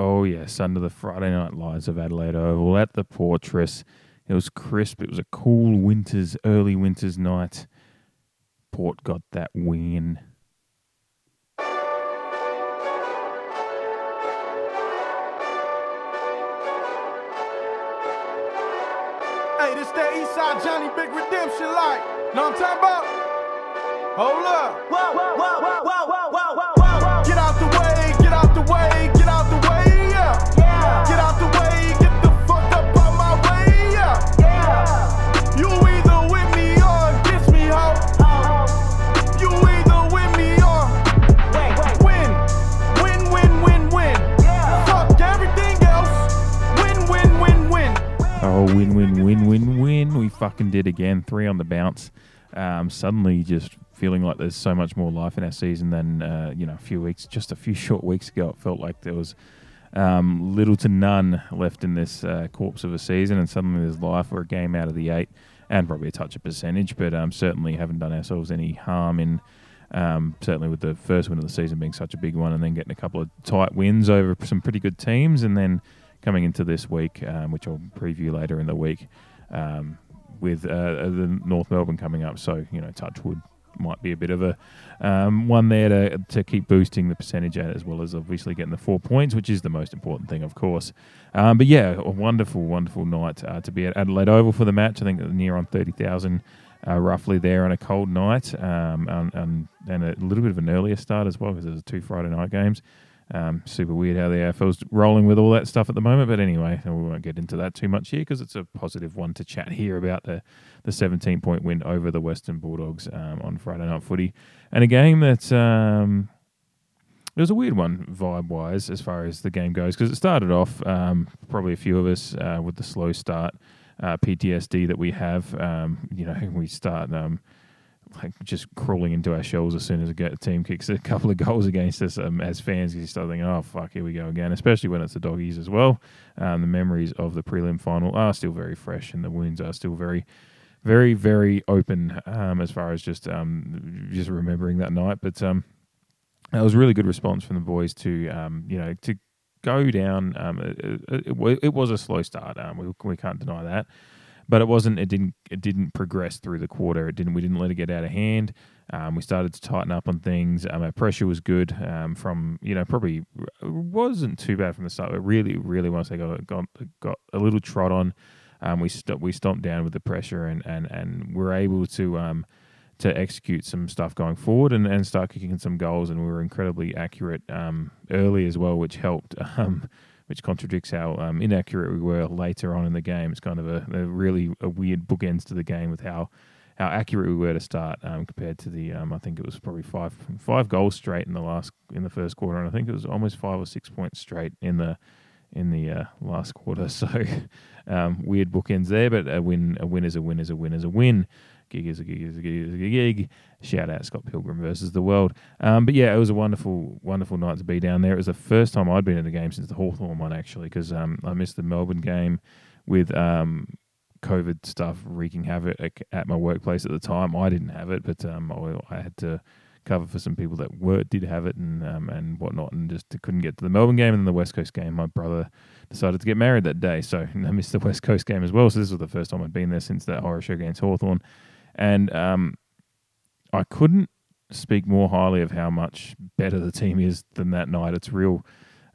Oh yes, under the Friday night lights of Adelaide Oval at the Portress. It was crisp. It was a cool winter's early winter's night. Port got that win. Hey, this that Eastside Johnny Big Redemption like. Know what I'm talking about? Hold up. Whoa, whoa, whoa, whoa, whoa, whoa, whoa, fucking did again. Three on the bounce. Um, suddenly just feeling like there's so much more life in our season than, uh, you know, a few weeks, just a few short weeks ago. It felt like there was um, little to none left in this uh, corpse of a season, and suddenly there's life. We're a game out of the eight, and probably a touch of percentage, but um, certainly haven't done ourselves any harm in. Um, certainly with the first win of the season being such a big one, and then getting a couple of tight wins over some pretty good teams, and then coming into this week, um, which I'll preview later in the week, um, with uh, the North Melbourne coming up. So you know, Touchwood might be a bit of a um, one there to to keep boosting the percentage out, as well as obviously getting the four points, which is the most important thing, of course. Um, but yeah, a wonderful, wonderful night uh, to be at Adelaide Oval for the match. I think near on thirty thousand. Uh, roughly there on a cold night, um, and, and, and a little bit of an earlier start as well because there's two Friday night games. Um, super weird how the AFL's rolling with all that stuff at the moment. But anyway, we won't get into that too much here because it's a positive one to chat here about the, the 17 point win over the Western Bulldogs um, on Friday night footy. And a game that um, it was a weird one vibe wise as far as the game goes because it started off, um, probably a few of us, uh, with the slow start. Uh, PTSD that we have, um, you know, we start um, like just crawling into our shells as soon as a team kicks a couple of goals against us um, as fans. You start thinking, oh, fuck, here we go again, especially when it's the doggies as well. Um, the memories of the prelim final are still very fresh and the wounds are still very, very, very open um, as far as just um, just remembering that night. But um, it was a really good response from the boys to, um, you know, to go down. Um, it, it, it, was a slow start. We, we can't deny that but it wasn't. It didn't. It didn't progress through the quarter. It didn't. We didn't let it get out of hand. Um, we started to tighten up on things. Um, our pressure was good. Um, from you know probably wasn't too bad from the start. But really, really once they got got got a little trot on, um, we st- we stomped down with the pressure and and and we're able to um to execute some stuff going forward and, and start kicking some goals. And we were incredibly accurate um early as well, which helped. Which contradicts how um, inaccurate we were later on in the game. It's kind of a, a really a weird bookends to the game with how how accurate we were to start um, compared to the um, I think it was probably five five goals straight in the last in the first quarter, and I think it was almost five or six points straight in the in the uh, last quarter. So um, weird bookends there, but a win a win is a win is a win is a win. Gig is a gig is a gig is a gig. Shout out Scott Pilgrim versus the world. Um, but yeah, it was a wonderful, wonderful night to be down there. It was the first time I'd been in a game since the Hawthorn one, actually, because um, I missed the Melbourne game with um, COVID stuff wreaking havoc at, my workplace at the time. I didn't have it, but um, I, I had to cover for some people that were did have it and um, and whatnot, and just couldn't get to the Melbourne game and then the West Coast game. My brother decided to get married that day, so I missed the West Coast game as well. So this was the first time I'd been there since that horror show against Hawthorn, and um, I couldn't speak more highly of how much better the team is than that night. It's real.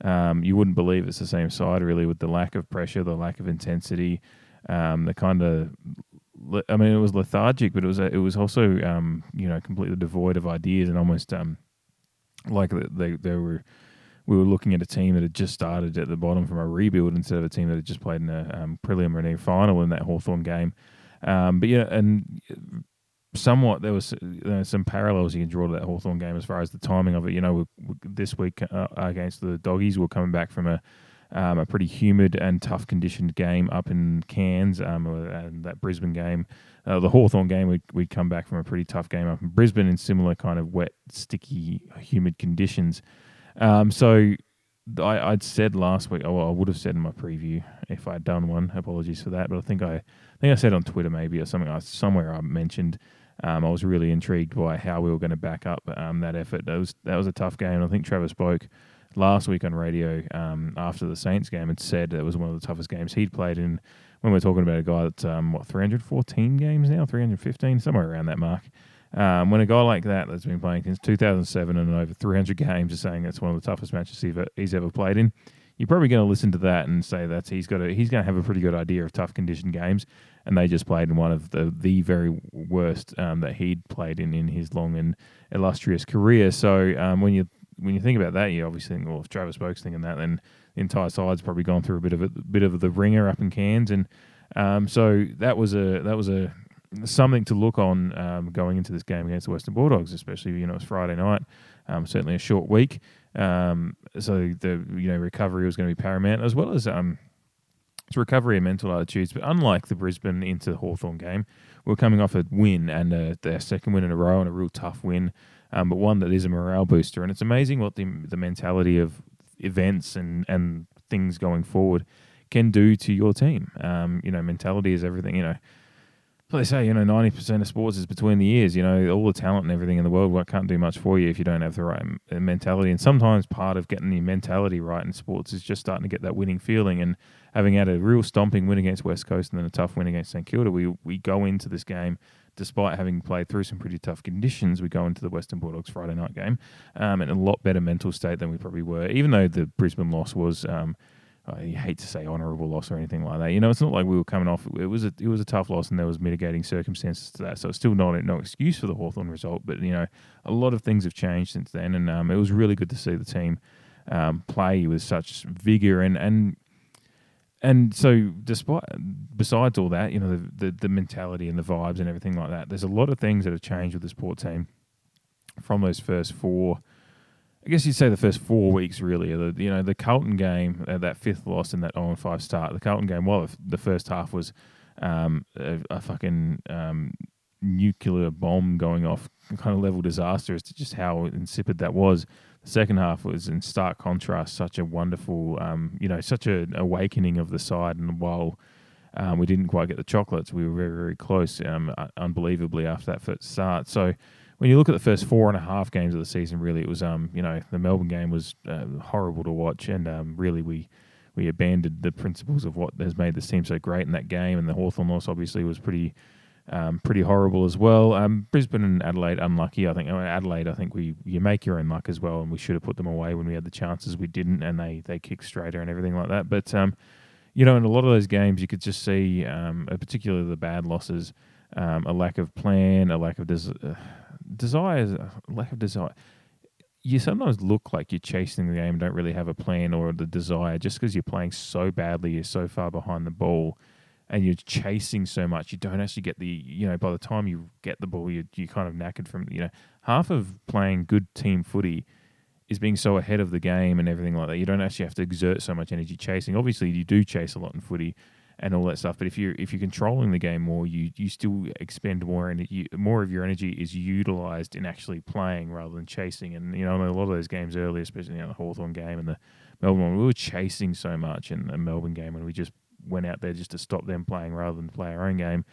Um, you wouldn't believe it's the same side, really, with the lack of pressure, the lack of intensity, um, the kind of. I mean, it was lethargic, but it was it was also um, you know completely devoid of ideas and almost um, like they they were. We were looking at a team that had just started at the bottom from a rebuild instead of a team that had just played in a um, preliminary final in that Hawthorn game. Um, but yeah, and somewhat there was uh, some parallels you can draw to that Hawthorn game as far as the timing of it. You know, we, we, this week uh, against the Doggies, we're coming back from a um, a pretty humid and tough conditioned game up in Cairns, um, and that Brisbane game. Uh, the Hawthorn game, we'd, we'd come back from a pretty tough game up in Brisbane in similar kind of wet, sticky, humid conditions. Um, so I, would said last week, oh, well, I would have said in my preview if I'd done one. Apologies for that, but I think I think I said on Twitter maybe or something. I somewhere I mentioned um, I was really intrigued by how we were going to back up um, that effort. That was that was a tough game. I think Trevor spoke last week on radio um, after the Saints game and said it was one of the toughest games he'd played in. When we're talking about a guy that's um, what 314 games now, 315, somewhere around that mark. Um, when a guy like that that's been playing since 2007 and over 300 games is saying that's one of the toughest matches he's ever, he's ever played in, you're probably going to listen to that and say that he's got a, he's going to have a pretty good idea of tough condition games. And they just played in one of the the very worst um, that he'd played in in his long and illustrious career. So um, when you when you think about that, you obviously think, well, if Travis Boak's thinking that, then the entire side's probably gone through a bit of a bit of the ringer up in Cairns, and um, so that was a that was a something to look on um, going into this game against the Western Bulldogs, especially you know it's Friday night, um, certainly a short week, um, so the you know recovery was going to be paramount as well as um, it's recovery and mental attitudes. But unlike the Brisbane into Hawthorn game, we're coming off a win and uh, their second win in a row and a real tough win, um, but one that is a morale booster. And it's amazing what the the mentality of events and and things going forward can do to your team. Um, you know, mentality is everything. You know, they say, you know, ninety percent of sports is between the ears. You know, all the talent and everything in the world well, can't do much for you if you don't have the right mentality. And sometimes part of getting the mentality right in sports is just starting to get that winning feeling. And having had a real stomping win against West Coast and then a tough win against St Kilda, we we go into this game despite having played through some pretty tough conditions. We go into the Western Bulldogs Friday night game um, in a lot better mental state than we probably were, even though the Brisbane loss was. Um, I hate to say honourable loss or anything like that. You know, it's not like we were coming off. It was a it was a tough loss, and there was mitigating circumstances to that. So it's still not no excuse for the Hawthorn result. But you know, a lot of things have changed since then, and um, it was really good to see the team um, play with such vigor and and and so despite besides all that, you know, the, the the mentality and the vibes and everything like that. There's a lot of things that have changed with the sport team from those first four I guess you'd say the first four weeks really. The, you know, the Carlton game, uh, that fifth loss and that 0 5 start. The Carlton game, while the first half was um, a, a, fucking um, nuclear bomb going off, kind of level disaster as to just how insipid that was. Second half was in stark contrast, such a wonderful, um, you know, such an awakening of the side. And while um, we didn't quite get the chocolates, we were very, very close, um, unbelievably, after that first start. So, when you look at the first four and a half games of the season, really it was um you know the Melbourne game was uh, horrible to watch, and um really we we abandoned the principles of what has made this team so great in that game, and the Hawthorn loss obviously was pretty. Um, pretty horrible as well. Um, Brisbane and Adelaide unlucky. I think uh, Adelaide. I think we you make your own luck as well, and we should have put them away when we had the chances. We didn't, and they they kicked straighter and everything like that. But um, you know, in a lot of those games, you could just see, um, particularly the bad losses, um, a lack of plan, a lack of des- uh, desire, lack of desire. You sometimes look like you're chasing the game, don't really have a plan or the desire, just because you're playing so badly, you're so far behind the ball, and you're chasing so much, you don't actually get the. You know, by the time you get the ball, you you kind of knackered from. You know, half of playing good team footy is being so ahead of the game and everything like that. You don't actually have to exert so much energy chasing. Obviously, you do chase a lot in footy, and all that stuff. But if you're if you're controlling the game more, you you still expend more energy. More of your energy is utilized in actually playing rather than chasing. And you know, a lot of those games earlier, especially you know, the Hawthorn game and the Melbourne one, we were chasing so much in the Melbourne game, and we just went out there just to stop them playing rather than play our own game.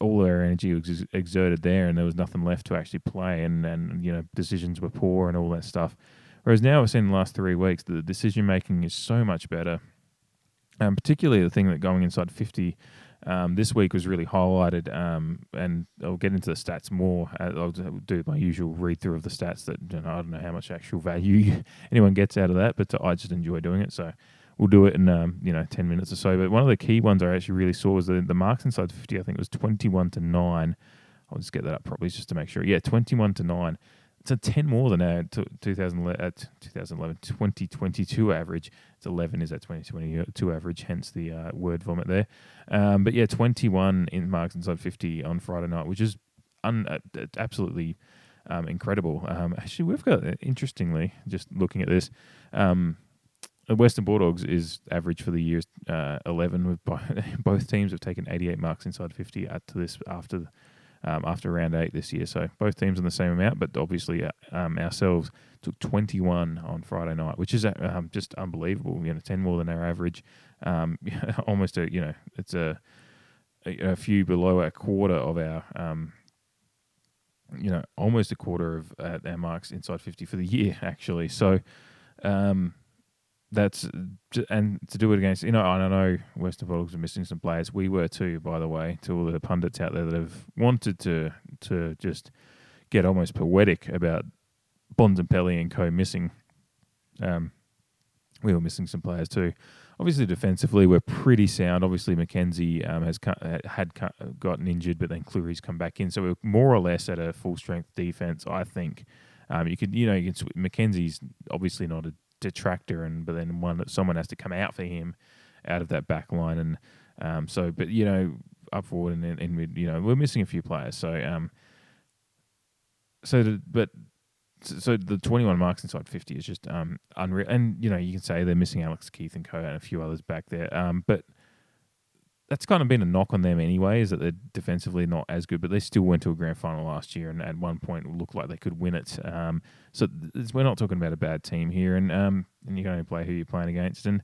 All our energy was exerted there, and there was nothing left to actually play. And and you know, decisions were poor and all that stuff. Whereas now, we've seen the last three weeks, that the decision making is so much better um, particularly the thing that going inside 50 um, this week was really highlighted, um, and I'll get into the stats more. Uh, I'll do my usual read through of the stats that you know, I don't know how much actual value anyone gets out of that, but I just enjoy doing it. So we'll do it in um, you know 10 minutes or so. But one of the key ones I actually really saw was the, the marks inside 50. I think it was 21 to nine. I'll just get that up properly just to make sure. Yeah, 21 to nine it's a 10 more than our 2011, uh, 2011 2022 average. It's 11 is that 2022 average, hence the uh, word vomit there. Um, but yeah, 21 in marks inside 50 on Friday night, which is un, uh, absolutely um, incredible. Um, actually, we've got, uh, interestingly, just looking at this, um, Western Bulldogs is average for the year uh, 11. With both teams have taken 88 marks inside 50 at to this after um, after round eight this year. So both teams on the same amount, but obviously uh, um, ourselves took 21 on Friday night, which is uh, um, just unbelievable. You know, 10 more than our average. Um, almost a you know, it's a, a, few below a quarter of our. Um, you know, almost a quarter of uh, our marks inside 50 for the year, actually. So, Um, that's and to do it against you know I know Western Bulldogs are missing some players. We were too, by the way, to all the pundits out there that have wanted to to just get almost poetic about Bontempelli and Pelly and co missing. Um, we were missing some players too. Obviously, defensively, we're pretty sound. Obviously, McKenzie um, has had gotten injured, but then Clurey's come back in, so we're more or less at a full strength defense. I think um, you could, you know, you can. sw- McKenzie's obviously not a detractor, and but then one someone has to come out for him out of that back line, and um, so, but you know, up forward and mid, you know, we're missing a few players. So, um, so, the, but so the 21 marks inside 50 is just um, unreal. And, you know, you can say they're missing Alex Keath and Co. and a few others back there. Um, but that's kind of been a knock on them anyway, is that they're defensively not as good, but they still went to a grand final last year and at one point looked like they could win it. Um, so th- we're not talking about a bad team here. And, um, and you can only play who you're playing against. And,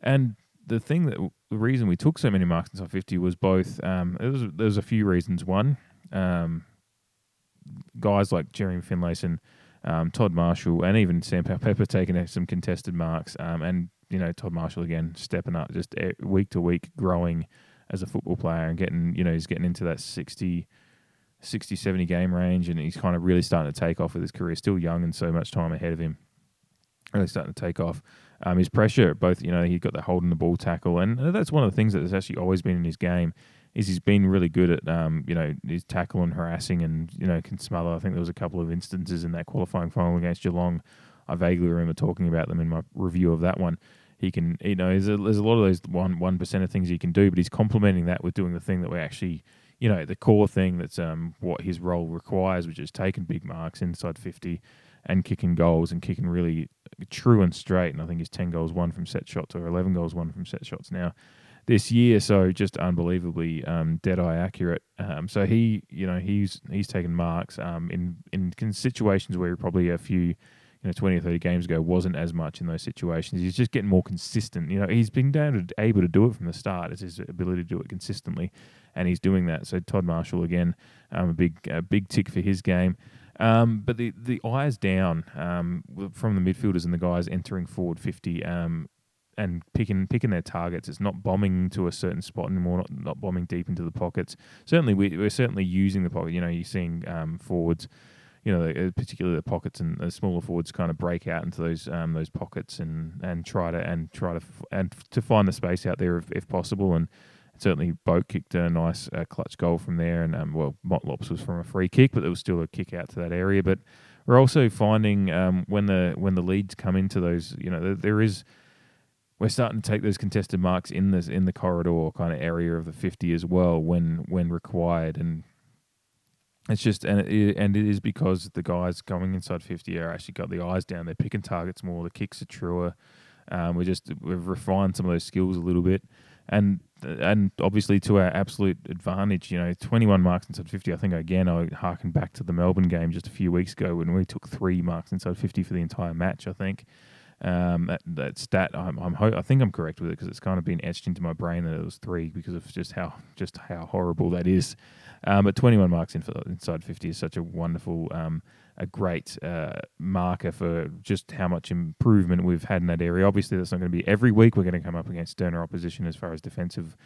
and the thing that the reason we took so many marks inside 50 was both, um, was, there was a few reasons. One, um, guys like Jeremy Finlayson, um, Todd Marshall, and even Sam Pepper taking some contested marks. Um, and, you know, Todd Marshall again stepping up just week to week, growing as a football player and getting, you know, he's getting into that 60, 60 70 game range and he's kind of really starting to take off with his career. Still young and so much time ahead of him. Really starting to take off. Um, his pressure, both, you know, he got the holding the ball tackle. And that's one of the things that has actually always been in his game is he's been really good at um, you know his tackle and harassing and you know can smother. I think there was a couple of instances in that qualifying final against Geelong. I vaguely remember talking about them in my review of that one. He can you know there's a, there's a lot of those one one percent of things he can do, but he's complementing that with doing the thing that we actually you know the core thing that's um what his role requires, which is taking big marks inside fifty and kicking goals and kicking really true and straight. And I think he's ten goals one from set shots or eleven goals one from set shots now this year. So just unbelievably um, dead eye accurate. Um, so he, you know, he's he's taken marks um, in in situations where probably a few, you know, twenty or thirty games ago wasn't as much in those situations. He's just getting more consistent. You know, he's been down to, able to do it from the start. It's his ability to do it consistently, and he's doing that. So Todd Marshall again, um, a big a big tick for his game. Um, but the the eyes down um, from the midfielders and the guys entering forward fifty. Um, and picking picking their targets. It's not bombing to a certain spot anymore. Not not bombing deep into the pockets. Certainly, we, we're certainly using the pocket. You know, you're seeing um, forwards. You know, uh, particularly the pockets and the smaller forwards kind of break out into those um, those pockets and, and try to and try to f- and to find the space out there if, if possible. And certainly, Boak kicked a nice uh, clutch goal from there. And um, well, Motlop's was from a free kick, but there was still a kick out to that area. But we're also finding um, when the when the leads come into those, you know, there, there is we're starting to take those contested marks in this in the corridor kind of area of the 50 as well when when required and it's just and it, and it is because the guys going inside 50 are actually got the eyes down. They're picking targets more. The kicks are truer. Um, we just we've refined some of those skills a little bit. And and obviously to our absolute advantage you know 21 marks inside 50 I think again I harken back to the Melbourne game just a few weeks ago when we took three marks inside 50 for the entire match I think um, that, that stat, I'm, I'm ho- I think I'm correct with it because it's kind of been etched into my brain that it was three because of just how just how horrible that is. Um, but 21 marks in, inside 50 is such a wonderful, um, a great uh, marker for just how much improvement we've had in that area. Obviously, that's not going to be every week. We're going to come up against sterner opposition as far as defensive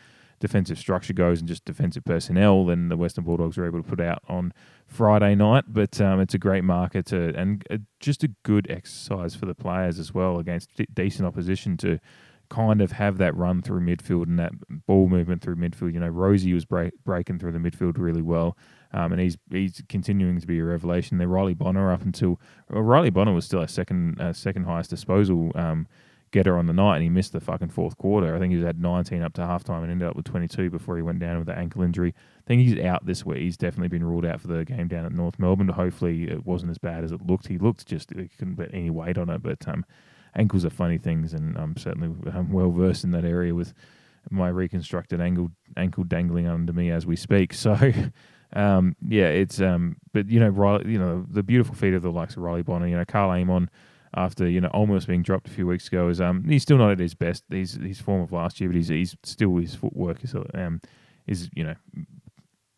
defensive structure goes and just defensive personnel than the Western Bulldogs were able to put out on Friday night. But um, it's a great marker to and uh, just a good exercise for the players as well against d- decent opposition to kind of have that run through midfield and that ball movement through midfield. You know, Rozee was break, breaking through the midfield really well, um, and he's he's continuing to be a revelation. There, Riley Bonner up until well, Riley Bonner was still our second uh, second highest disposal. Um, getter on the night and he missed the fucking fourth quarter. I think he had 19 up to halftime and ended up with 22 before he went down with the ankle injury. I think he's out this week. He's definitely been ruled out for the game down at North Melbourne. Hopefully it wasn't as bad as it looked. He looked just, he couldn't put any weight on it, but um, ankles are funny things and I'm certainly I'm well versed in that area with my reconstructed ankle, ankle dangling under me as we speak. So, um, yeah, it's, um, but you know, Riley, you know, the beautiful feet of the likes of Riley Bonner, you know, Karl Amon, after you know almost being dropped a few weeks ago is um he's still not at his best. He's his form of last year but he's he's still his footwork is um is you know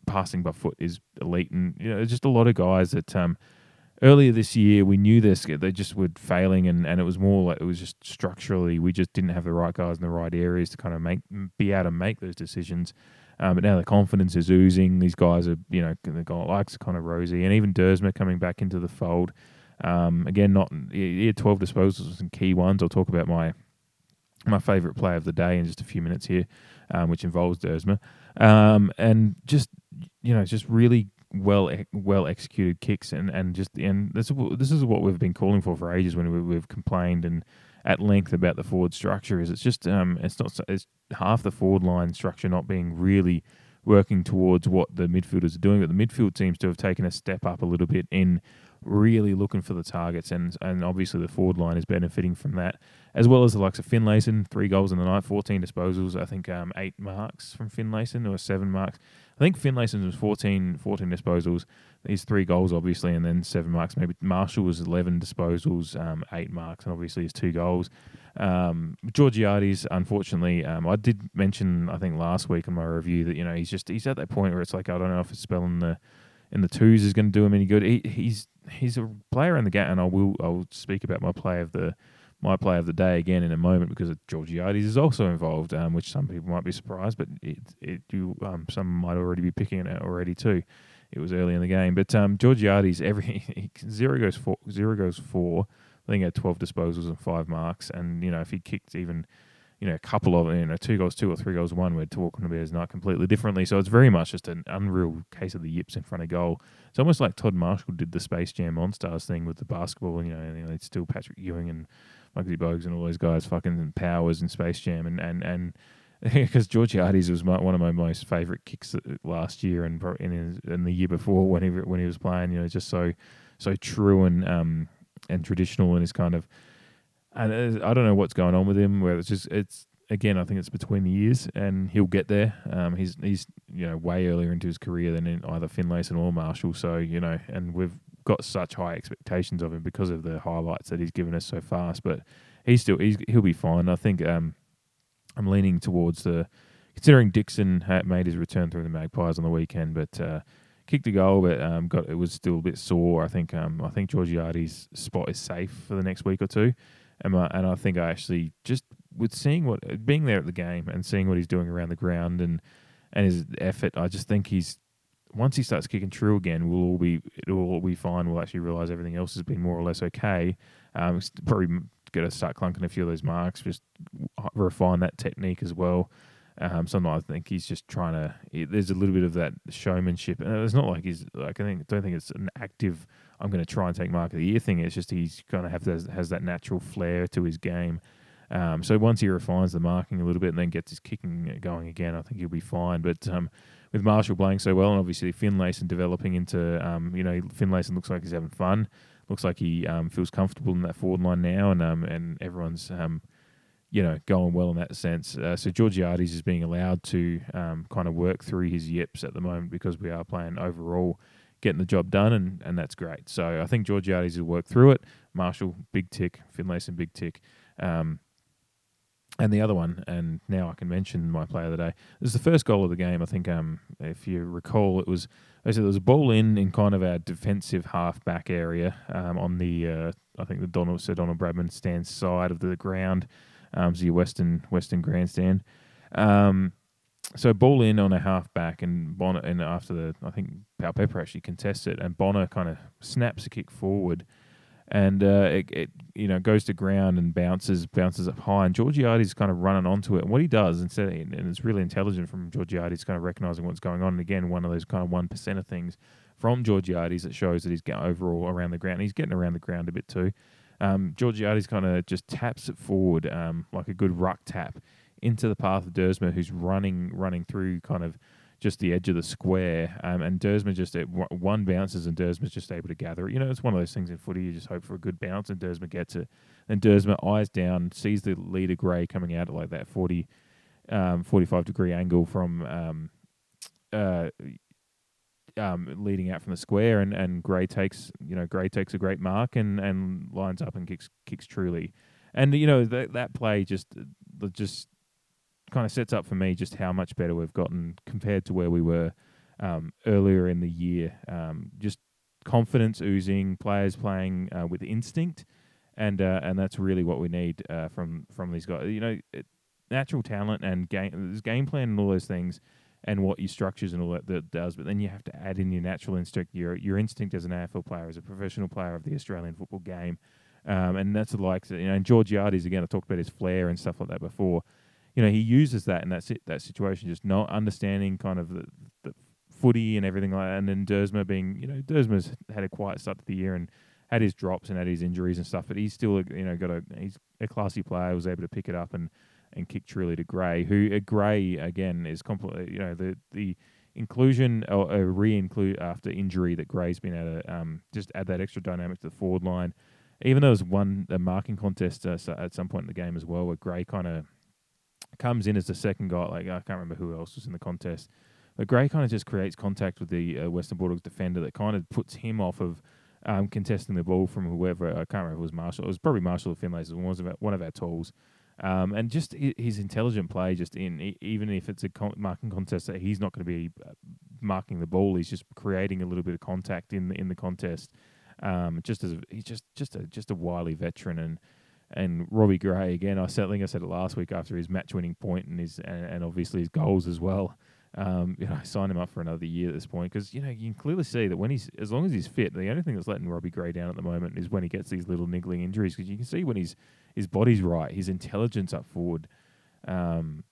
passing by foot is elite. And you know there's just a lot of guys that um earlier this year we knew this they just were failing and, and it was more like it was just structurally we just didn't have the right guys in the right areas to kind of make be able to make those decisions. Um, but now the confidence is oozing. These guys are you know the guy likes kind of Rozee, and even Duursma coming back into the fold um, again not he had 12 disposals and key ones. I'll talk about my my favourite play of the day in just a few minutes here um, which involves Duursma. Um, and just you know just really well well executed kicks and, and just and this this is what we've been calling for for ages when we, we've complained and at length about the forward structure is it's just um it's not it's half the forward line structure not being really working towards what the midfielders are doing but the midfield seems to have taken a step up a little bit in really looking for the targets and and obviously the forward line is benefiting from that as well as the likes of Finlayson three goals in the night 14 disposals I think um, eight marks from Finlayson or seven marks I think Finlayson was 14, 14 disposals. His three goals, obviously, and then seven marks. Maybe Marshall was 11 disposals, um, eight marks, and obviously his two goals. Um, Georgiades, unfortunately, um, I did mention, I think, last week in my review that, you know, he's just, he's at that point where it's like, I don't know if it's spelling the, in the twos is going to do him any good. He, he's, he's a player in the game, and I will, I'll speak about my play of the, my play of the day again in a moment because Georgiades is also involved, um, which some people might be surprised, but it, it you, um, some might already be picking it already too. It was early in the game, but um, Georgiades every zero goes four, zero goes four. I think he had twelve disposals and five marks, and you know if he kicked even you know a couple of you know two goals two or three goals one, we're talking about his night completely differently. So it's very much just an unreal case of the yips in front of goal. It's almost like Todd Marshall did the Space Jam Monstars thing with the basketball. You know, you know it's still Patrick Ewing and Muggsy Bogues and all those guys, fucking Powers and Space Jam, and and and because Georgiades was my, one of my most favourite kicks last year and in, in the year before when he when he was playing, you know, just so so true and um and traditional and his kind of and I don't know what's going on with him. Where it's just it's again, I think it's between the years, and he'll get there. Um, he's he's you know way earlier into his career than either Finlayson or Marshall. So you know, and we've got such high expectations of him because of the highlights that he's given us so fast. But he's still he's he'll be fine. I think um, I'm leaning towards the considering Dixon had made his return through the Magpies on the weekend, but uh, kicked a goal, but um, got it was still a bit sore. I think um, I think Georgiades' spot is safe for the next week or two, and my, and I think I actually just with seeing what being there at the game and seeing what he's doing around the ground and and his effort, I just think he's once he starts kicking true again, we'll all be it'll all be fine. We'll actually realise everything else has been more or less okay. Um, probably got to start clunking a few of those marks, just refine that technique as well. Um, sometimes I think he's just trying to. It, there's a little bit of that showmanship, and it's not like he's like I think don't think it's an active. I'm going to try and take mark of the year thing. It's just he's kind of have has, has that natural flair to his game. Um, so once he refines the marking a little bit and then gets his kicking going again, I think he'll be fine. But um, with Marshall playing so well, and obviously Finlayson developing into, um, you know, Finlayson looks like he's having fun. Looks like he um, feels comfortable in that forward line now, and um, and everyone's, um, you know, going well in that sense. Uh, so Georgiades is being allowed to kind of work through his yips at the moment because we are playing overall, getting the job done, and, and that's great. So I think Georgiades will work through it. Marshall, big tick. Finlayson, big tick. Um, and the other one, and now I can mention my player of the day. This is the first goal of the game. I think, um, if you recall, it was I said there was a ball in in kind of our defensive half back area um, on the uh, I think the Donald Sir Donald Bradman stand side of the ground, um, so your Western Western grandstand. Um, so ball in on a half back, and Bonner and after the I think Powell-Pepper actually contests it, and Bonner kind of snaps a kick forward. And uh, it, it, you know goes to ground and bounces bounces up high and Georgiades kind of running onto it. And what he does instead and it's really intelligent from Georgiades kind of recognizing what's going on and again one of those kind of one of things from Georgiades that shows that he's getting overall around the ground he's getting around the ground a bit too. Um, Georgiades kind of just taps it forward um, like a good ruck tap into the path of Duursma who's running running through kind of just the edge of the square. Um, and Duursma just at one bounces and Duursma's just able to gather it. You know, it's one of those things in footy. You just hope for a good bounce and Duursma gets it. And Duursma eyes down, sees the leader Gray coming out at like that 40, um, 45 degree angle from um, uh, um, leading out from the square, and, and Gray takes you know Gray takes a great mark and, and lines up and kicks kicks truly, and you know that that play just just kind of sets up for me just how much better we've gotten compared to where we were um, earlier in the year. Um, just confidence oozing, players playing uh, with instinct, and uh, and that's really what we need uh, from from these guys. You know, it, natural talent and game, game plan and all those things, and what your structures and all that, that does. But then you have to add in your natural instinct, your your instinct as an AFL player, as a professional player of the Australian football game, um, and that's the likes. You know, and Georgiades again. I talked about his flair and stuff like that before. You know, he uses that in that si- that situation, just not understanding kind of the, the footy and everything like that. And then Duursma being, you know, Duursma's had a quiet start to the year and had his drops and had his injuries and stuff, but he's still, you know, got a he's a classy player. Was able to pick it up and and kick truly to Gray, who uh, Gray again is completely, you know, the the inclusion or uh, re-include after injury that Gray's been able to um, just add that extra dynamic to the forward line. Even though there was one a marking contest uh, at some point in the game as well, where Gray kind of comes in as the second guy. Like I can't remember who else was in the contest, but Gray kind of just creates contact with the uh, Western Bulldogs defender that kind of puts him off of um, contesting the ball from whoever. I can't remember it was Marshall. It was probably Marshall Finlays. Was one of our tools. Um, and just his intelligent play, just in even if it's a con- marking contest that he's not going to be uh, marking the ball, he's just creating a little bit of contact in the in the contest. Um, just as a, he's just just a just a wily veteran and and Robbie Gray again. I said, I think I said it last week after his match winning point and his and, and obviously his goals as well. Um, you know, I signed him up for another year at this point because you know you can clearly see that when he's as long as he's fit, the only thing that's letting Robbie Gray down at the moment is when he gets these little niggling injuries because you can see when he's his body's right, his intelligence up forward. Um,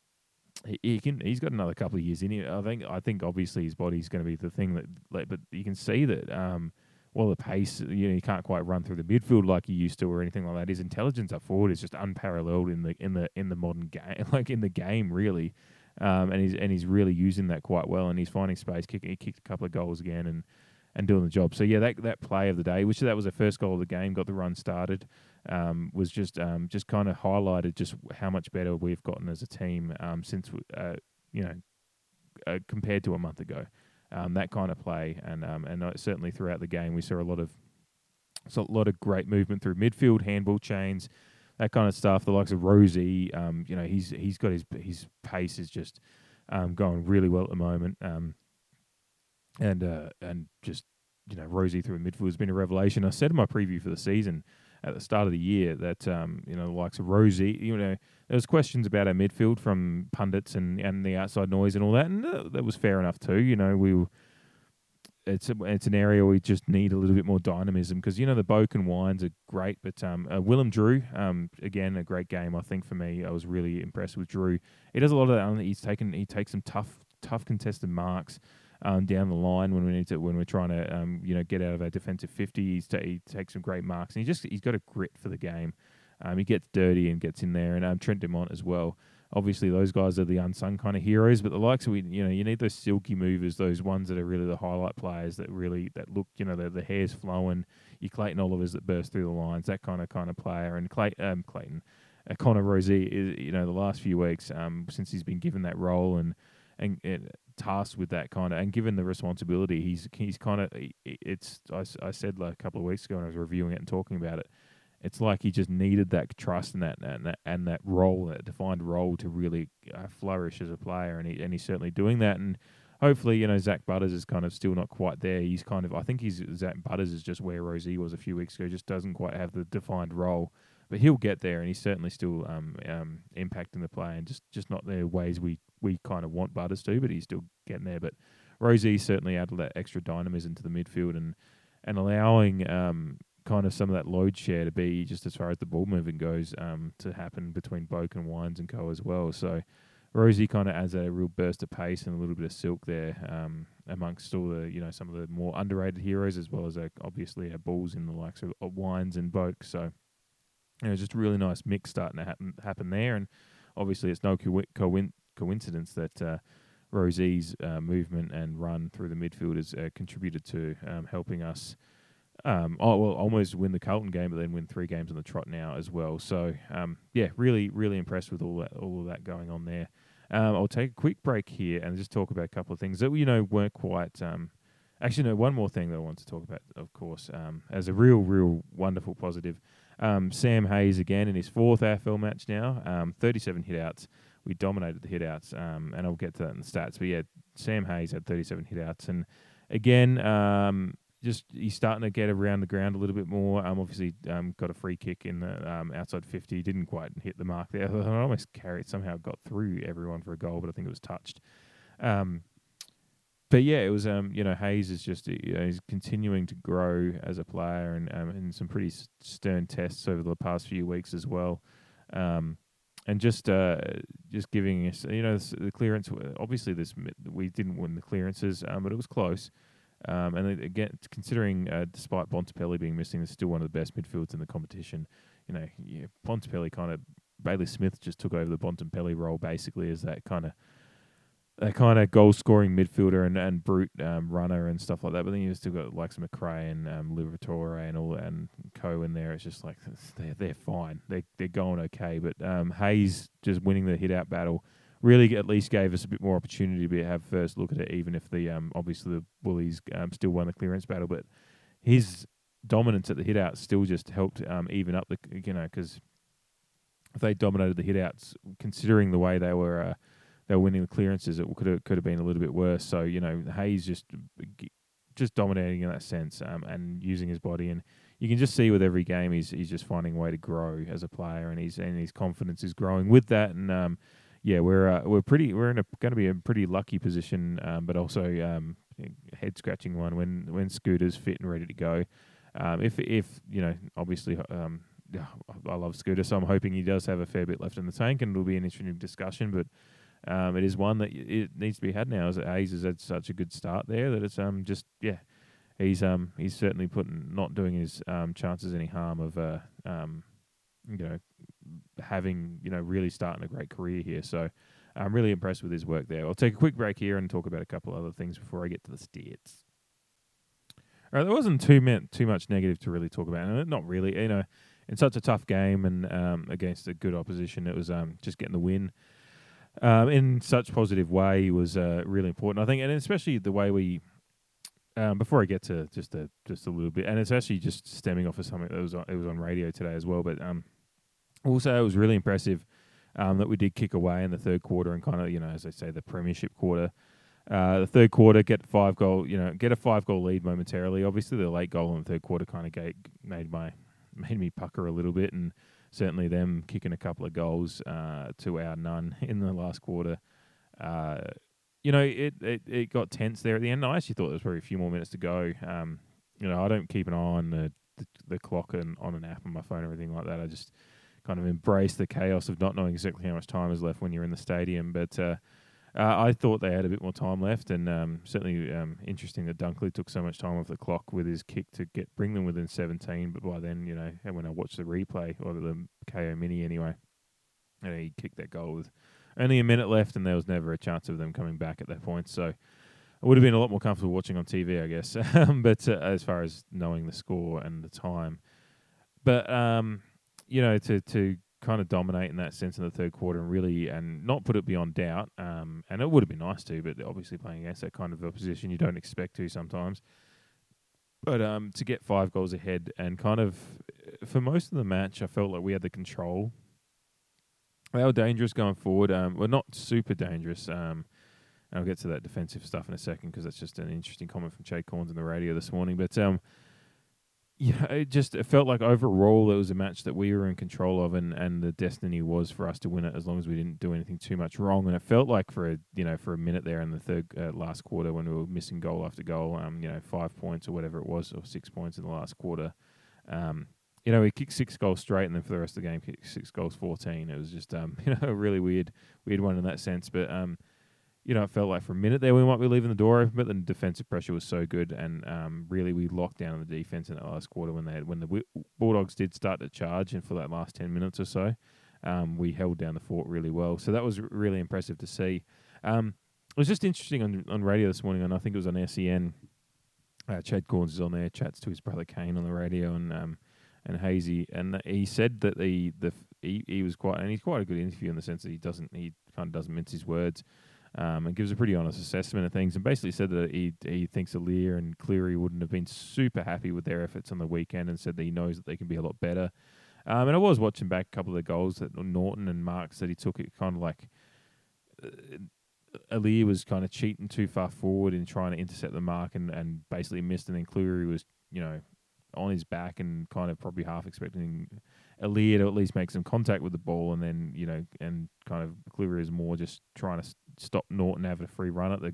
he, can he's got another couple of years in it. I think I think obviously his body's going to be the thing that, but you can see that. Um, well, the pace, you know, you can't quite run through the midfield like you used to, or anything like that. His intelligence up forward is just unparalleled in the in the in the modern game, like in the game, really. Um, and he's and he's really using that quite well, and he's finding space. Kicking, he kicked a couple of goals again, and and doing the job. So yeah, that that play of the day, which that was the first goal of the game, got the run started, um, was just um, just kind of highlighted just how much better we've gotten as a team um, since uh, you know uh, compared to a month ago. Um, that kind of play, and um, and uh, certainly throughout the game, we saw a lot of a lot of great movement through midfield, handball chains, that kind of stuff. The likes of Rozee, um, you know, he's he's got his his pace is just um, going really well at the moment, um, and uh, and just you know, Rozee through midfield has been a revelation. I said in my preview for the season at the start of the year that um, you know the likes of Rozee, you know, there was questions about our midfield from pundits and, and the outside noise and all that, and uh, that was fair enough too. You know, we it's a, it's an area we just need a little bit more dynamism because you know the Boak and Wines are great, but um, uh, Willem Drew, um, again a great game I think for me. I was really impressed with Drew. He does a lot of that. He's taken he takes some tough tough contested marks. Um, down the line when we need to when we're trying to um, you know get out of our defensive fifty, he's ta- he takes some great marks and he just he's got a grit for the game. Um, he gets dirty and gets in there, and um, Trent Dumont as well. Obviously, those guys are the unsung kind of heroes, but the likes of we, you know, you need those silky movers, those ones that are really the highlight players that really that look, you know, the, the hair's flowing. Your Clayton Olivers that burst through the lines, that kind of kind of player, and Clay, um, Clayton, uh, Connor Rozee is, you know, the last few weeks um, since he's been given that role and and, and tasked with that kind of and given the responsibility, he's he's kind of it's I, I said like a couple of weeks ago when I was reviewing it and talking about it it's like he just needed that trust and that and that, and that role, that defined role, to really uh, flourish as a player, and he and he's certainly doing that. And hopefully, you know, Zak Butters is kind of still not quite there. He's kind of, I think he's Zak Butters is just where Rozee was a few weeks ago, just doesn't quite have the defined role. But he'll get there, and he's certainly still um, um, impacting the play, and just, just not the ways we, we kind of want Butters to, but he's still getting there. But Rozee certainly added that extra dynamism to the midfield, and and allowing um, kind of some of that load share to be just as far as the ball moving goes um, to happen between Boak and Wines and Co as well. So Rozee kind of adds a real burst of pace and a little bit of silk there um, amongst all the you know some of the more underrated heroes as well as uh, obviously our balls in the likes of, Wines and Boak. So you know just a really nice mix starting to happen happen there, and obviously it's no co- coin- coincidence that. Uh, Rozee's uh, movement and run through the midfield has uh, contributed to um, helping us um, oh, well, almost win the Carlton game, but then win three games on the trot now as well. So, um, yeah, really, really impressed with all that, all of that going on there. Um, I'll take a quick break here and just talk about a couple of things that you know weren't quite. Um, actually, no, one more thing that I want to talk about, of course, um, as a real, real wonderful positive. Sam Hayes again in his fourth AFL match now, um, 37 hitouts. We dominated the hitouts, um, and I'll get to that in the stats. But yeah, Sam Hayes had 37 hitouts, and again, um, just he's starting to get around the ground a little bit more. Um, obviously, um, got a free kick in the um, outside fifty. Didn't quite hit the mark there. I almost carried somehow got through everyone for a goal, but I think it was touched. Um, but yeah, it was um, you know Hayes is just you know, he's continuing to grow as a player and um, in some pretty stern tests over the past few weeks as well. Um, and just uh, just giving us, you know, the clearance. Obviously, this we didn't win the clearances, um, but it was close. Um, and again, considering uh, despite Bontempelli being missing, it's still one of the best midfields in the competition. You know, yeah, Bontempelli kind of Bailey Smith just took over the Bontempelli role basically as that kind of that kind of goal scoring midfielder and, and brute um, runner and stuff like that. But then you've still got like some Macrae and um, Liberatore and all and Co in there. It's just like they're they're fine. They they're going okay. But um, Hayes just winning the hit out battle really at least gave us a bit more opportunity to have first look at it. Even if the um, obviously the Bullies um, still won the clearance battle, but his dominance at the hit out still just helped um, even up the you know because if they dominated the hit outs, considering the way they were. Uh, they were winning the clearances. It could have could have been a little bit worse. So you know, Hayes just just dominating in that sense um, and using his body, and you can just see with every game he's he's just finding a way to grow as a player, and he's and his confidence is growing with that. And um, yeah, we're uh, we're pretty we're in a going to be a pretty lucky position, um, but also um, head scratching one when when Scooter's fit and ready to go. Um, if if you know, obviously. Um, I love Scooter, so I'm hoping he does have a fair bit left in the tank, and it'll be an interesting discussion. But um, it is one that it needs to be had now. As Hayes has had such a good start there that it's um just yeah, he's um he's certainly putting not doing his um chances any harm of uh um you know having you know really starting a great career here. So I'm really impressed with his work there. I'll take a quick break here and talk about a couple other things before I get to the stats. All right, there wasn't too meant too much negative to really talk about. Not really, you know, in such a tough game and um, against a good opposition, it was um, just getting the win um, in such positive way was uh, really important. I think, and especially the way we. Um, before I get to just a just a little bit, and it's actually just stemming off of something that was on, it was on radio today as well. But um, also it was really impressive um, that we did kick away in the third quarter and kind of you know as I say the premiership quarter. Uh, the third quarter, get five goal, you know, get a five goal lead momentarily. Obviously, the late goal in the third quarter kind of made my made me pucker a little bit, and certainly them kicking a couple of goals uh, to our none in the last quarter. Uh, you know, it, it it got tense there at the end. I actually thought there was probably a few more minutes to go. Um, you know, I don't keep an eye on the the, the clock and on an app on my phone or anything like that. I just kind of embrace the chaos of not knowing exactly how much time is left when you're in the stadium. But uh, uh, I thought they had a bit more time left, and um, certainly um, interesting that Dunkley took so much time off the clock with his kick to get bring them within 17. But by then, you know, and when I watched the replay or the KO mini anyway, know, he kicked that goal with only a minute left, and there was never a chance of them coming back at that point. So I would have been a lot more comfortable watching on TV, I guess. but uh, as far as knowing the score and the time, but um, you know, to to kind of dominate in that sense in the third quarter and really and not put it beyond doubt. Um, and it would have been nice to, but obviously playing against that kind of opposition, you don't expect to sometimes. But um, to get five goals ahead and kind of for most of the match, I felt like we had the control. They were dangerous going forward. Um, we're not super dangerous. Um, I'll get to that defensive stuff in a second because that's just an interesting comment from Jake Cornes on the radio this morning. But um, yeah, it just it felt like overall it was a match that we were in control of, and, and the destiny was for us to win it as long as we didn't do anything too much wrong. And it felt like for a you know for a minute there in the third uh, last quarter when we were missing goal after goal, um, you know five points or whatever it was, or six points in the last quarter. Um, you know, we kicked six goals straight, and then for the rest of the game, kicked six goals, fourteen. It was just um, you know a really weird weird one in that sense, but um, you know, it felt like for a minute there we might be leaving the door open, but the defensive pressure was so good, and um, really we locked down on the defense in that last quarter when they had, when the Bulldogs did start to charge, and for that last ten minutes or so, um, we held down the fort really well. So that was really impressive to see. Um, it was just interesting on on radio this morning, and I think it was on SEN. Uh, Chad Cornes is on there, chats to his brother Kane on the radio, and um, and Hazy, and he said that the the he, he was quite, and he's quite a good interview in the sense that he doesn't he kind of doesn't mince his words um, and gives a pretty honest assessment of things, and basically said that he he thinks Aliir and Clurey wouldn't have been super happy with their efforts on the weekend, and said that he knows that they can be a lot better. Um, and I was watching back a couple of the goals that Naughton and Mark said he took. It kind of like uh, Aliir was kind of cheating too far forward in trying to intercept the mark and, and basically missed, and then Clurey was you know on his back and kind of probably half expecting Aliir to at least make some contact with the ball, and then you know and kind of Clurey is more just trying to stop Naughton having a free run at the.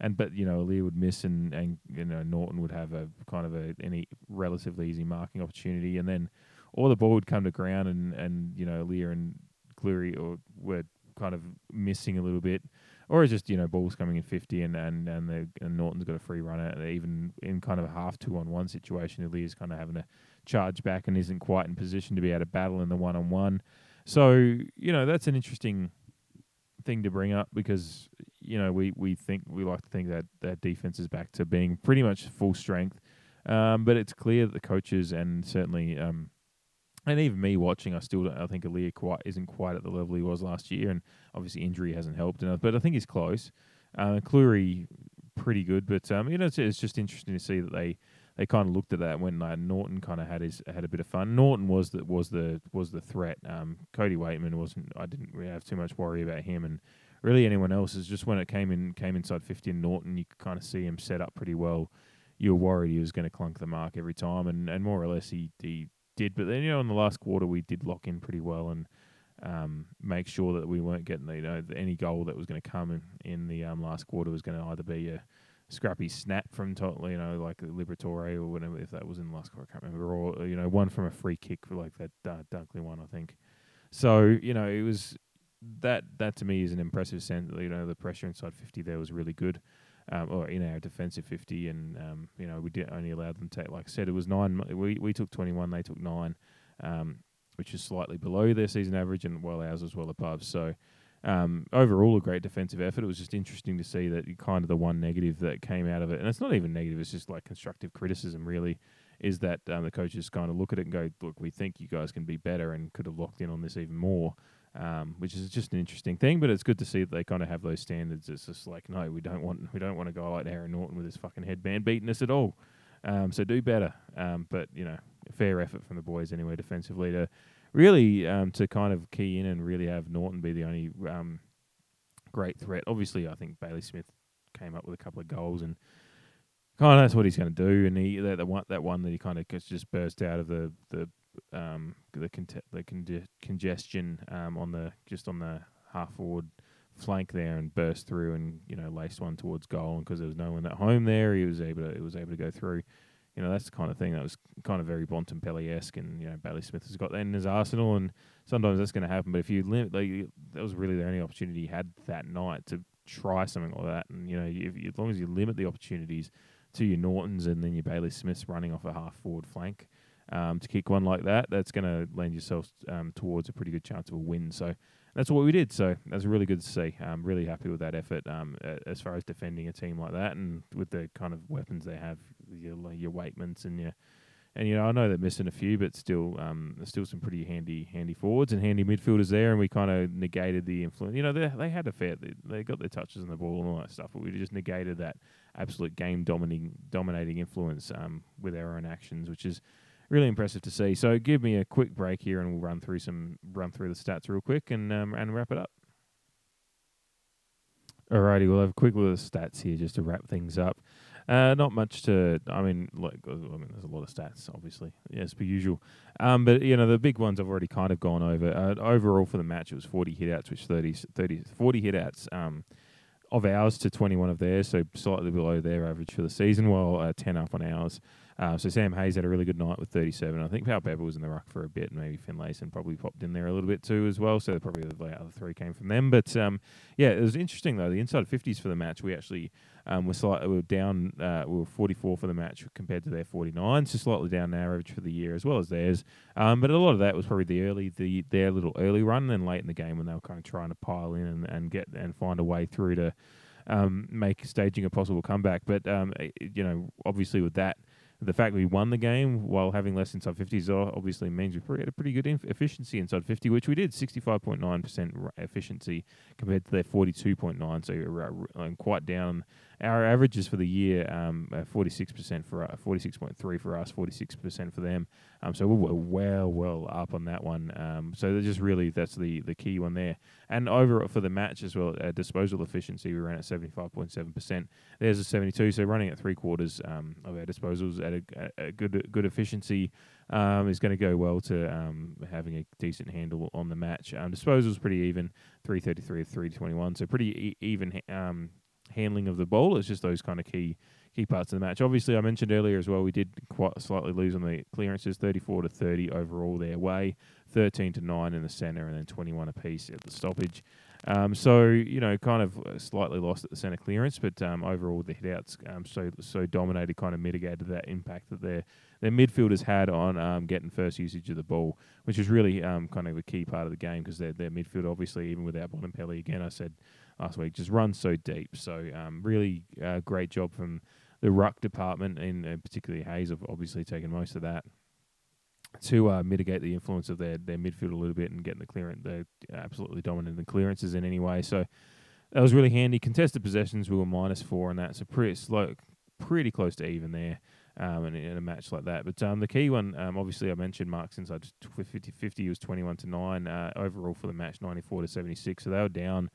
And but you know Aliir would miss and, and you know Naughton would have a kind of a any relatively easy marking opportunity and then or the ball would come to ground and, and you know Aliir and Clurey or were kind of missing a little bit, or it's just you know balls coming in fifty and and and, the, and Naughton's got a free runner. And even in kind of a half two on one situation, Aliir's kind of having to charge back and isn't quite in position to be able to battle in the one on one. So you know that's an interesting thing to bring up because you know we we think we like to think that that defense is back to being pretty much full strength. Um, but it's clear that the coaches and certainly um, and even me watching, I still don't, I think Aliir quite isn't quite at the level he was last year, and obviously injury hasn't helped. And but I think he's close. Uh, Clurey pretty good, but um, you know it's, it's just interesting to see that they they kind of looked at that when uh, Naughton kind of had his had a bit of fun. Naughton was the was the was the threat. Um, Cody Weightman wasn't. I didn't really have too much worry about him, and really anyone else is just when it came in came inside fifty and Naughton, you could kind of see him set up pretty well. You were worried he was going to clunk the mark every time, and, and more or less he, he did. But then you know in the last quarter we did lock in pretty well and um, make sure that we weren't getting the, you know any goal that was going to come in, in the um, last quarter was going to either be a scrappy snap from top, you know like Liberatore or whatever if that was in the last quarter I can't remember or you know one from a free kick for like that uh, Dunkley one I think. So you know it was that that to me is an impressive sense. You know the pressure inside fifty there was really good um, or in our defensive 50, and um, you know we did only allowed them to take. Like I said, it was nine. We we took 21, they took nine, um, which is slightly below their season average, and well ours was well above. So um, overall, a great defensive effort. It was just interesting to see that kind of the one negative that came out of it, and it's not even negative. It's just like constructive criticism, really. Is that um, the coaches kind of look at it and go, "Look, we think you guys can be better and could have locked in on this even more." um, which is just an interesting thing. But it's good to see that they kind of have those standards. It's just like, no, we don't want we don't want a guy like Aaron Naughton with his fucking headband beating us at all. Um, so do better. Um, but you know, fair effort from the boys anyway, defensively to really um, to kind of key in and really have Naughton be the only um, great threat. Obviously, I think Bailey Smith came up with a couple of goals and. Kind of that's what he's going to do, and he that the one that one that he kind of just burst out of the the um, the conte- the conge- congestion um, on the just on the half forward flank there and burst through and you know laced one towards goal and because there was no one at home there he was able to it was able to go through you know that's the kind of thing that was kind of very Bontempelli esque and you know Bailey Smith has got that in his arsenal and sometimes that's going to happen but if you limit like that was really the only opportunity he had that night to try something like that and you know if, as long as you limit the opportunities to your Naughtons and then your Bailey Smiths running off a half forward flank um, to kick one like that, that's going to lend yourself um, towards a pretty good chance of a win. So that's what we did. So that's really good to see. I'm really happy with that effort um, as far as defending a team like that and with the kind of weapons they have, your your and your and you know I know they're missing a few, but still um, there's still some pretty handy handy forwards and handy midfielders there, and we kind of negated the influence. You know they they had a fair they, they got their touches on the ball and all that stuff, but we just negated that absolute game dominating dominating influence um, with our own actions, which is really impressive to see. So give me a quick break here, and we'll run through some run through the stats real quick, and um, and wrap it up. Alrighty, we'll have a quick look at the stats here just to wrap things up. Uh, not much to, I mean, like, I mean, there's a lot of stats, obviously, yes, per usual. Um, but you know, the big ones I've already kind of gone over. Uh, overall for the match, it was 40 hitouts, which 30, 30 40 hitouts um, of ours to 21 of theirs, so slightly below their average for the season, while uh, 10 up on ours. Uh, so Sam Hayes had a really good night with 37. I think Powell-Pepper was in the ruck for a bit, and maybe Finlayson probably popped in there a little bit too as well. So probably the other three came from them. But um, yeah, it was interesting though. The inside 50s for the match, we actually um, were slightly we were down. Uh, we were 44 for the match compared to their 49, so slightly down average for the year as well as theirs. Um, but a lot of that was probably the early the their little early run, and then late in the game when they were kind of trying to pile in and, and get and find a way through to um, make staging a possible comeback. But um, you know, obviously with that the fact we won the game while having less inside 50s obviously means we had a pretty good inf- efficiency inside 50, which we did 65.9% efficiency compared to their 42.9, so uh, quite down our averages for the year, um, six percent for forty six point three for us, forty six percent for them. Um, so we're well, well up on that one. Um, so just really that's the the key one there. And over for the match as well, uh, disposal efficiency we ran at seventy five point seven percent. There's a seventy two. So running at three quarters um, of our disposals at a, a good good efficiency um, is going to go well to um, having a decent handle on the match. Um, disposals pretty even, three thirty three of three twenty one. So pretty e- even. Um, handling of the ball. It's just those kind of key key parts of the match. Obviously, I mentioned earlier as well, we did quite slightly lose on the clearances, 34 to 30 overall their way, 13 to 9 in the centre, and then 21 apiece at the stoppage. Um, so you know, kind of slightly lost at the centre clearance, but um, overall the hitouts um, so so dominated, kind of mitigated that impact that their their midfielders had on um, getting first usage of the ball, which is really um, kind of a key part of the game because their their midfield obviously even without Bontempelli again, I said last week, just runs so deep. So um, really uh, great job from the ruck department, and uh, particularly Hayes have obviously taken most of that to uh, mitigate the influence of their, their midfield a little bit and getting the clearance. They're absolutely dominant in clearances in any way. So that was really handy. Contested possessions we were minus four and that, so pretty slow, pretty close to even there. Um, in, in a match like that, but um, the key one, um, obviously, I mentioned Mark's inside 50 50 was 21 to 9 uh, overall for the match, 94 to 76. So they were down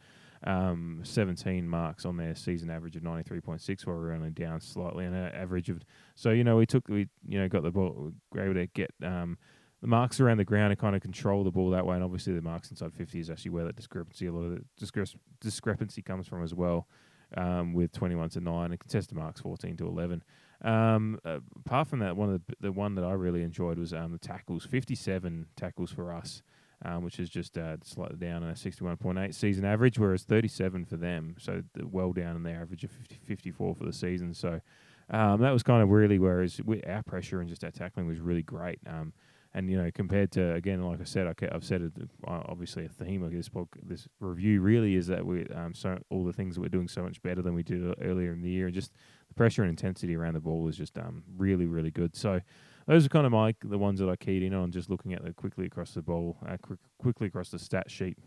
um, 17 marks on their season average of 93.6, while we were only down slightly on an average of. So you know we took we you know got the ball, we were able to get um, the marks around the ground and kind of control the ball that way. And obviously the marks inside 50 is actually where that discrepancy a lot of the discre- discrepancy comes from as well. Um, with 21 to 9 and contested marks 14 to 11. Um, apart from that, one of the the one that I really enjoyed was um, the tackles. 57 tackles for us um, which is just uh, slightly down on a 61.8 season average, whereas 37 for them, so well down in their average of 50, 54 for the season. So um, that was kind of really whereas we, our pressure and just our tackling was really great. Um, and you know, compared to again, like I said, I, have said it. Uh, obviously, a theme of this book, this review, really is that we um, so all the things that we're doing so much better than we did earlier in the year, and just the pressure and intensity around the ball is just um, really, really good. So those are kind of my the ones that I keyed in on, just looking at the quickly across the ball, uh, quick, quickly across the stat sheet.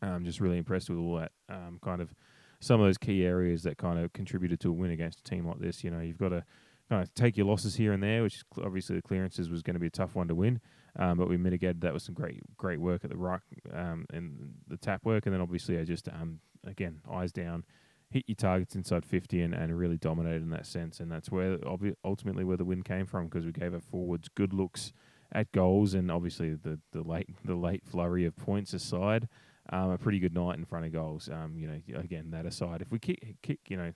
I'm just really impressed with all that um, kind of some of those key areas that kind of contributed to a win against a team like this. You know, you've got to kind of take your losses here and there, which obviously the clearances was going to be a tough one to win, um, but we mitigated that with some great great work at the ruck um, and the tap work, and then obviously I just um, again eyes down hit your targets inside 50 and, and really dominated in that sense. And that's where ultimately where the win came from because we gave our forwards good looks at goals and obviously the, the late the late flurry of points aside, um, a pretty good night in front of goals. Um, you know, again that aside, if we kick, kick you know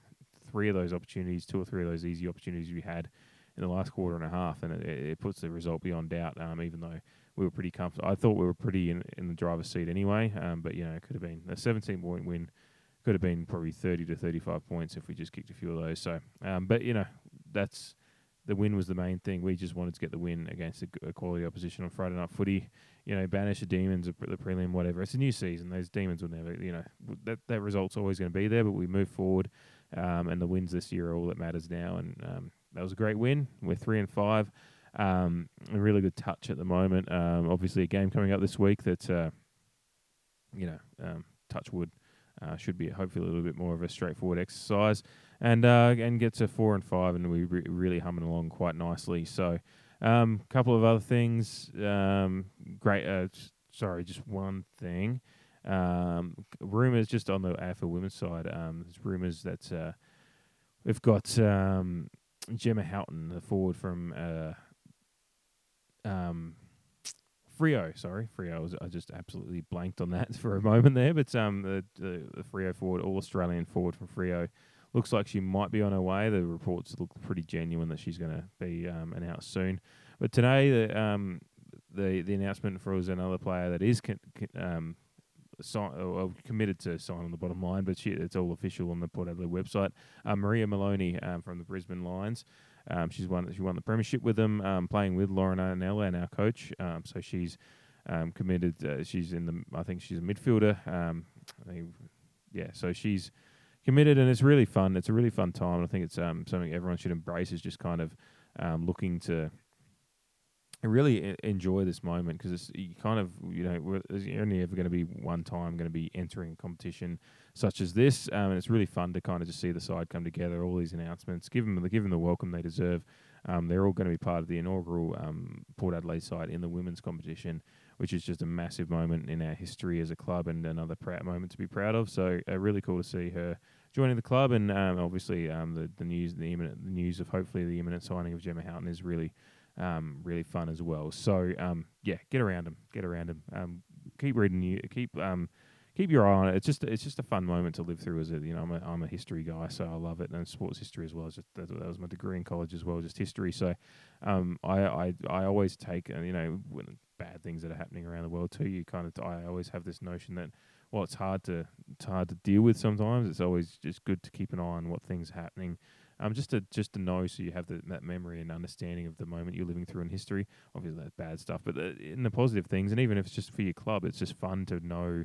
three of those opportunities, two or three of those easy opportunities we had in the last quarter and a half, and it, it puts the result beyond doubt. Um, even though we were pretty comfortable, I thought we were pretty in, in the driver's seat anyway. Um, but you know, it could have been a 17 point win could have been probably 30 to 35 points if we just kicked a few of those. So, um, but you know, that's the win was the main thing. We just wanted to get the win against a, quality opposition on Friday night footy. You know, banish the demons, the prelim, whatever. It's a new season. Those demons will never, you know, that that result's always going to be there. But we move forward, um, and the wins this year are all that matters now. And um, that was a great win. We're three and five. Um, a really good touch at the moment. Um, obviously, a game coming up this week that, uh, you know, um, touch wood uh, should be hopefully a little bit more of a straightforward exercise, and uh, and get to four and five, and we re- really humming along quite nicely. So, a um, couple of other things. Um, great. Uh, sorry, just one thing. Um, rumors just on the AFL women's side. Um, there's rumors that uh, we've got um, Gemma Houghton, the forward from uh, um, Freo, sorry, Freo. I, was, I just absolutely blanked on that for a moment there, but um, the, the, the Freo forward, all Australian forward from Freo, looks like she might be on her way. The reports look pretty genuine that she's going to be um, announced soon. But today, the um, the the announcement for was another player that is con- con- um, sign, uh, committed to sign on the bottom line, but she, it's all official on the Port Adelaide website. Uh, Maria Moloney um, from the Brisbane Lions. Um, she's won she won the premiership with them, um, playing with Lauren Arnell and our coach. Um, so she's um, committed. Uh, she's in the. I think she's a midfielder. Um, think, yeah, so she's committed, and it's really fun. It's a really fun time. I think it's um, something everyone should embrace. Is just kind of looking to really enjoy this moment because it's you kind of you know we're, only ever going to be one time going to be entering a competition such as this, um, and it's really fun to kind of just see the side come together. All these announcements, give them give them the welcome they deserve. Um, they're all going to be part of the inaugural um, Port Adelaide side in the women's competition, which is just a massive moment in our history as a club and another proud moment to be proud of. So uh, really cool to see her joining the club, and um, obviously um, the the news the imminent the news of hopefully the imminent signing of Gemma Houghton is really um, really fun as well. So um, yeah, get around them, get around them. Keep reading, keep keep your eye on it. It's just it's just a fun moment to live through. As a you know, I'm a, I'm a history guy, so I love it, and sports history as well. Just that, that was my degree in college as well, just history. So um, I, I I always take uh, you know when bad things that are happening around the world too. You kind of I always have this notion that well, it's hard to it's hard to deal with sometimes. It's always just good to keep an eye on what things are happening um, just to just to know, so you have the, that memory and understanding of the moment you're living through in history. Obviously, that's bad stuff, but the, in the positive things, and even if it's just for your club, it's just fun to know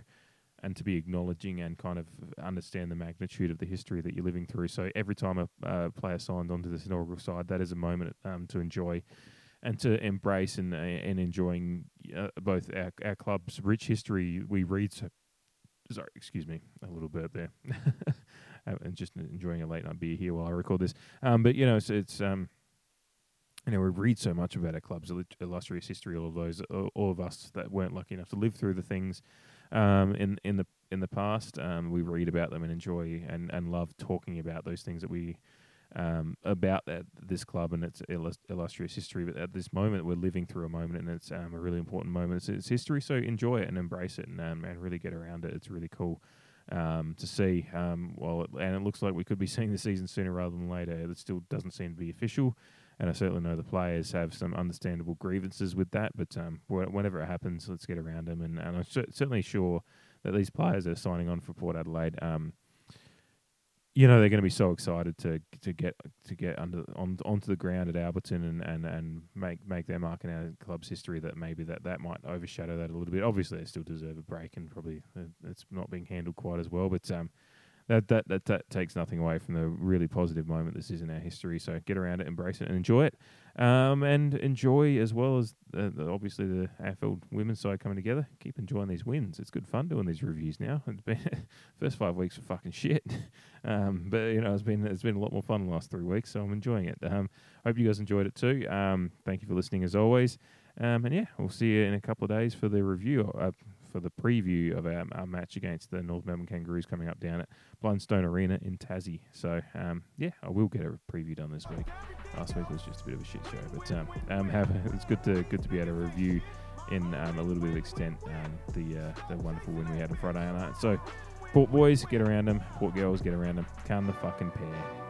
and to be acknowledging and kind of understand the magnitude of the history that you're living through. So every time a uh, player signs onto this inaugural side, that is a moment um, to enjoy and to embrace and uh, and enjoying uh, both our, our club's rich history. We read so. Sorry, excuse me, a little bit there. uh, and just enjoying a late night beer here while I record this. Um, but you know, it's, it's um, you know, we read so much about our club's illustrious history. All of those, all of us that weren't lucky enough to live through the things um, in in the in the past, um, we read about them and enjoy and, and love talking about those things that we um, about that this club and its illus- illustrious history. But at this moment, we're living through a moment, and it's um, a really important moment. It's, it's history, so enjoy it and embrace it, and um, and really get around it. It's really cool um, to see. Um, well, it, and it looks like we could be seeing the season sooner rather than later. It still doesn't seem to be official, and I certainly know the players have some understandable grievances with that. But um, whenever it happens, let's get around them, and, and I'm cer- certainly sure that these players are signing on for Port Adelaide. Um, you know they're going to be so excited to to get to get under on onto the ground at Alberton and, and, and make make their mark in our club's history that maybe that, that might overshadow that a little bit. Obviously, they still deserve a break and probably uh, it's not being handled quite as well. But um, that, that that that takes nothing away from the really positive moment this is in our history. So get around it, embrace it, and enjoy it. Um, and enjoy as well as the, obviously the AFL women's side coming together. Keep enjoying these wins. It's good fun doing these reviews now. It's been first five weeks were fucking shit, um, but you know it's been it's been a lot more fun the last three weeks. So I'm enjoying it. Um, hope you guys enjoyed it too. Um, thank you for listening as always. Um, and yeah, we'll see you in a couple of days for the review, uh, for the preview of our, our match against the North Melbourne Kangaroos coming up down at Blundstone Arena in Tassie. So um, yeah, I will get a preview done this week. Last week was just a bit of a shit show, but um, um, have, it's good to good to be able to review in um, a little bit of extent um, the uh, the wonderful win we had on Friday night. So Port boys get around them, Port girls get around them. Count the fucking pair.